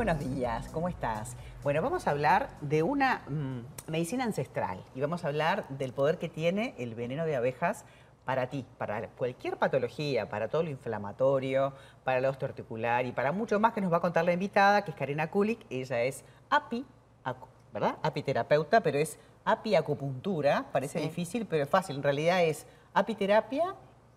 buenos días, ¿cómo estás? Bueno, vamos a hablar de una mm, medicina ancestral y vamos a hablar del poder que tiene el veneno de abejas para ti, para cualquier patología, para todo lo inflamatorio, para lo osteoarticular y para mucho más que nos va a contar la invitada, que es Karina Kulik. Ella es API, ¿verdad? Apiterapeuta, pero es apiacupuntura. Parece difícil, pero es fácil. En realidad es apiterapia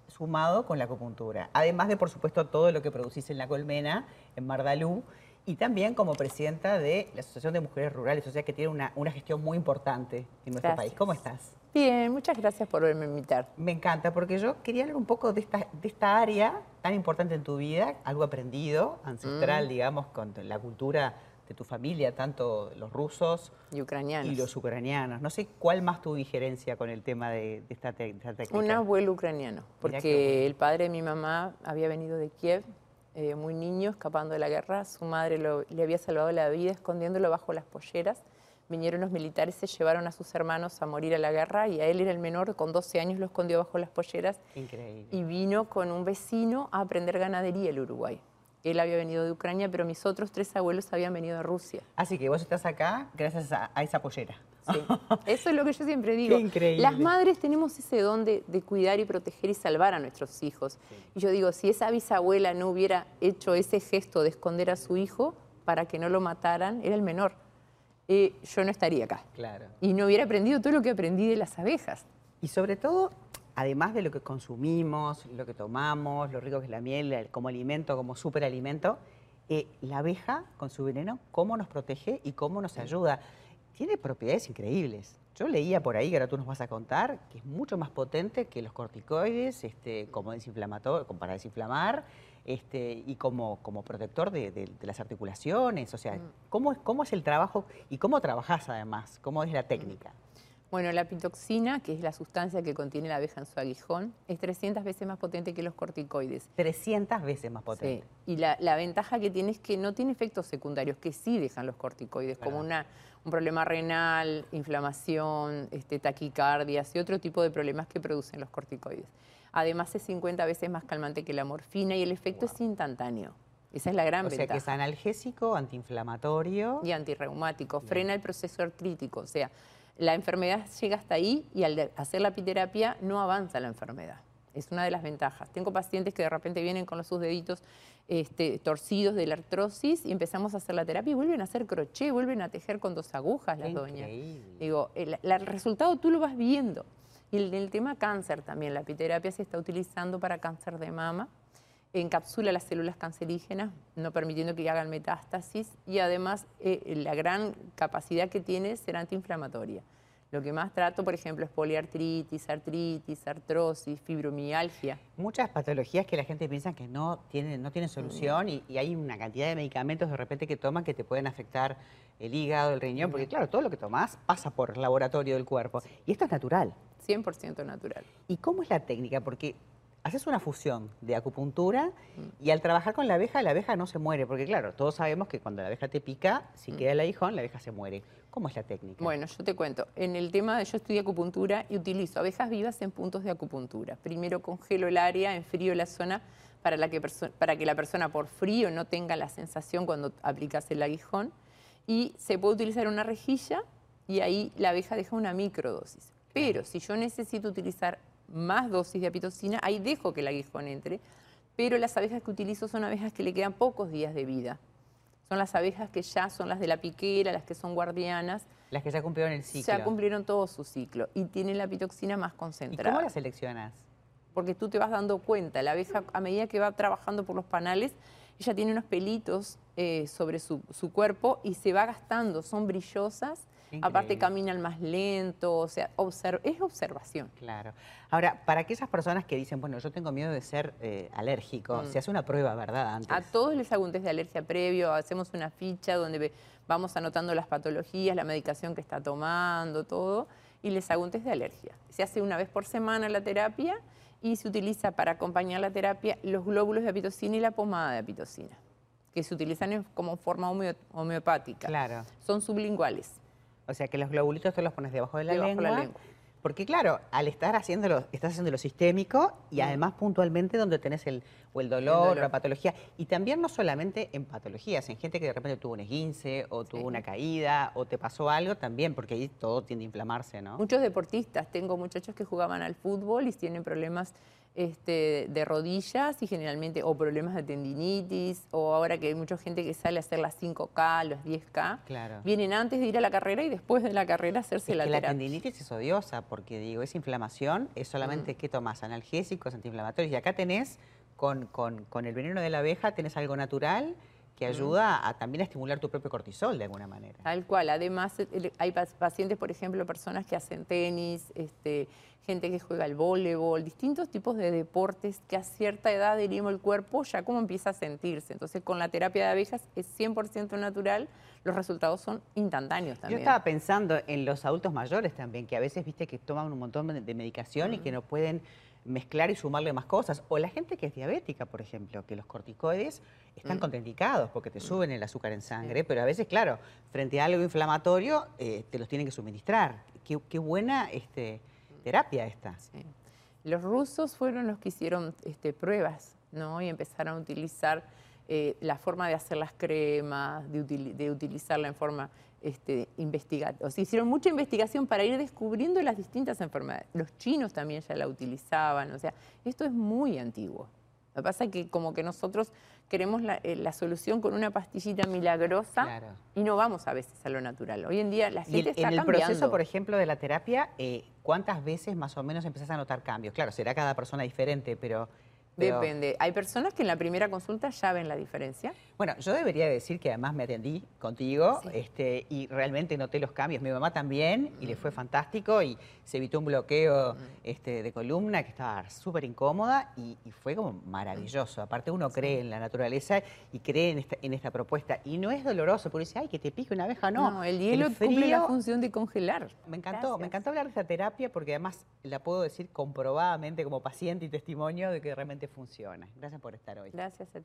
sumado con la acupuntura. Además de, por supuesto, todo lo que producís en la colmena, en Mardalú, y también como presidenta de la Asociación de Mujeres Rurales, o sea que tiene una, gestión muy importante en nuestro país. ¿Cómo estás? Bien, muchas gracias por verme invitar. Me encanta, porque yo quería hablar un poco de esta, de esta área tan importante en tu vida, algo aprendido, ancestral, mm. digamos, con la cultura de tu familia, tanto los rusos y ucranianos. Y los ucranianos. No sé cuál más tuvo injerencia con el tema de, esta, técnica. Un abuelo ucraniano, porque el padre de mi mamá había venido de Kiev eh, muy niño, escapando de la guerra. Su madre le había salvado la vida escondiéndolo bajo las polleras. Vinieron los militares, se llevaron a sus hermanos a morir a la guerra y a él era el menor, con 12 años lo escondió bajo las polleras. Increíble. Y vino con un vecino a aprender ganadería el Uruguay. Él había venido de Ucrania, pero mis otros tres abuelos habían venido de Rusia. Así que vos estás acá gracias a, esa pollera. Sí, eso es lo que yo siempre digo. Qué increíble. Las madres tenemos ese don de, cuidar y proteger y salvar a nuestros hijos. Y yo digo, si esa bisabuela no hubiera hecho ese gesto de esconder a su hijo para que no lo mataran, era el menor. Eh, yo no estaría acá. Claro. Y no hubiera aprendido todo lo que aprendí de las abejas. Y sobre todo, además de lo que consumimos, lo que tomamos, lo rico que es la miel como alimento, como superalimento, eh, la abeja con su veneno, cómo nos protege y cómo nos ayuda. Tiene propiedades increíbles. Yo leía por ahí, que ahora tú nos vas a contar, que es mucho más potente que los corticoides, este, como desinflamator, para desinflamar, este, y como, como protector de, las articulaciones. O sea, mm. ¿cómo, es, ¿cómo es el trabajo y cómo trabajás además? ¿Cómo es la técnica? Bueno, la pitoxina, que es la sustancia que contiene la abeja en su aguijón, es 300 veces más potente que los corticoides. 300 veces más potente. Sí. Y la, ventaja que tiene es que no tiene efectos secundarios, que sí dejan los corticoides, como una, un problema renal, inflamación, este, taquicardias y otro tipo de problemas que producen los corticoides. Además es 50 veces más calmante que la morfina y el efecto es instantáneo. Esa es la gran ventaja. O sea que es analgésico, antiinflamatorio. Y antirreumático. Frena el proceso artrítico. O sea, la enfermedad llega hasta ahí y al hacer la apiterapia no avanza la enfermedad. Es una de las ventajas. Tengo pacientes que de repente vienen con los sus deditos este, torcidos de la artrosis y empezamos a hacer la terapia y vuelven a hacer crochet, vuelven a tejer con dos agujas las doñas. Digo, el, resultado tú lo vas viendo. Y el, el tema cáncer también, la apiterapia se está utilizando para cáncer de mama, encapsula las células cancerígenas, no permitiendo que hagan metástasis y además eh, la gran capacidad que tiene es ser antiinflamatoria. Lo que más trato, por ejemplo, es poliartritis, artritis, artrosis, fibromialgia. Muchas patologías que la gente piensa que no tienen, no tienen solución y, hay una cantidad de medicamentos de repente que toman que te pueden afectar el hígado, el riñón, porque claro, todo lo que tomas pasa por el laboratorio del cuerpo. Y esto es natural. 100% natural. ¿Y cómo es la técnica? Porque haces una fusión de acupuntura y al trabajar con la abeja, la abeja no se muere, porque claro, todos sabemos que cuando la abeja te pica, si mm. queda el aguijón, la abeja se muere. ¿Cómo es la técnica? Bueno, yo te cuento. En el tema de yo estudio acupuntura y utilizo abejas vivas en puntos de acupuntura. Primero congelo el área, enfrío la zona para, la que, para que la persona por frío no tenga la sensación cuando aplicas el aguijón. Y se puede utilizar una rejilla y ahí la abeja deja una microdosis. Pero si yo necesito utilizar más dosis de apitocina, ahí dejo que el aguijón entre, pero las abejas que utilizo son abejas que le quedan pocos días de vida. Son las abejas que ya son las de la piquera, las que son guardianas. Las que ya cumplieron el ciclo. Ya cumplieron todo su ciclo y tienen la apitoxina más concentrada. ¿Y cómo las seleccionas? Porque tú te vas dando cuenta, la abeja a medida que va trabajando por los panales, ella tiene unos pelitos eh, sobre su, su cuerpo y se va gastando, son brillosas Aparte caminan más lento, o sea, es observación. Claro. Ahora, para aquellas personas que dicen, bueno, yo tengo miedo de ser eh, alérgico, mm. se hace una prueba, ¿verdad? A todos les hago un test de alergia previo, hacemos una ficha donde vamos anotando las patologías, la medicación que está tomando, todo, y les hago un test de alergia. Se hace una vez por semana la terapia y se utiliza para acompañar la terapia los glóbulos de apitocina y la pomada de apitocina, que se utilizan como forma homeopática. Claro. Son sublinguales. O sea que los globulitos te los pones debajo de la, lengua, Porque claro, al estar haciéndolo, estás haciendo lo sistémico y además puntualmente donde tenés el, o el dolor, dolor. la patología. Y también no solamente en patologías, en gente que de repente tuvo un esguince o tuvo Sí. una caída o te pasó algo también, porque ahí todo tiende a inflamarse, ¿no? Muchos deportistas, tengo muchachos que jugaban al fútbol y tienen problemas este, de rodillas y generalmente o problemas de tendinitis o ahora que hay mucha gente que sale a hacer las 5K, los 10K, Claro. vienen antes de ir a la carrera y después de la carrera hacerse Es la que la terapia. tendinitis es odiosa porque digo, esa inflamación es solamente que tomas analgésicos, antiinflamatorios. Y acá tenés, con, con- con el veneno de la abeja, tenés algo natural que ayuda a también a estimular tu propio cortisol de alguna manera. Tal cual. Además, hay pa- pacientes, por ejemplo, personas que hacen tenis, este, gente que juega al voleibol, distintos tipos de deportes que a cierta edad, diríamos, el cuerpo ya como empieza a sentirse. Entonces, con la terapia de abejas es 100% natural, los resultados son instantáneos Yo también. estaba pensando en los adultos mayores también, que a veces viste que toman un montón de medicación y que no pueden mezclar y sumarle más cosas. O la gente que es diabética, por ejemplo, que los corticoides están Mm. contraindicados porque te suben el azúcar en sangre, pero a veces, claro, frente a algo inflamatorio, eh, te los tienen que suministrar. Qué, qué buena este, terapia esta. Sí. Los rusos fueron los que hicieron este, pruebas, ¿no? Y empezaron a utilizar eh, la forma de hacer las cremas, de, de utilizarla en forma este, investigativa. O sea, hicieron mucha investigación para ir descubriendo las distintas enfermedades. Los chinos también ya la utilizaban, o sea, esto es muy antiguo. Lo que pasa es que como que nosotros queremos la, eh, la solución con una pastillita milagrosa Claro. y no vamos a veces a lo natural. Hoy en día la Y gente el- está en el cambiando. proceso, por ejemplo, de la terapia, eh, ¿cuántas veces más o menos empezás a notar cambios? Claro, será cada persona diferente, pero... pero- Depende. Hay personas que en la primera consulta ya ven la diferencia. Bueno, yo debería decir que además me atendí contigo Sí. este, y realmente noté los cambios. Mi mamá también y le fue fantástico y se evitó un bloqueo este, de columna que estaba súper incómoda y, y fue como maravilloso. Aparte uno cree en la naturaleza y cree en esta, en esta propuesta y no es doloroso porque dice, ay, que te pique una abeja, no. el hielo cumple la función de congelar. Me encantó, me encantó hablar de esta terapia porque además la puedo decir comprobadamente como paciente y testimonio de que realmente funciona. Gracias por estar hoy. Gracias a ti.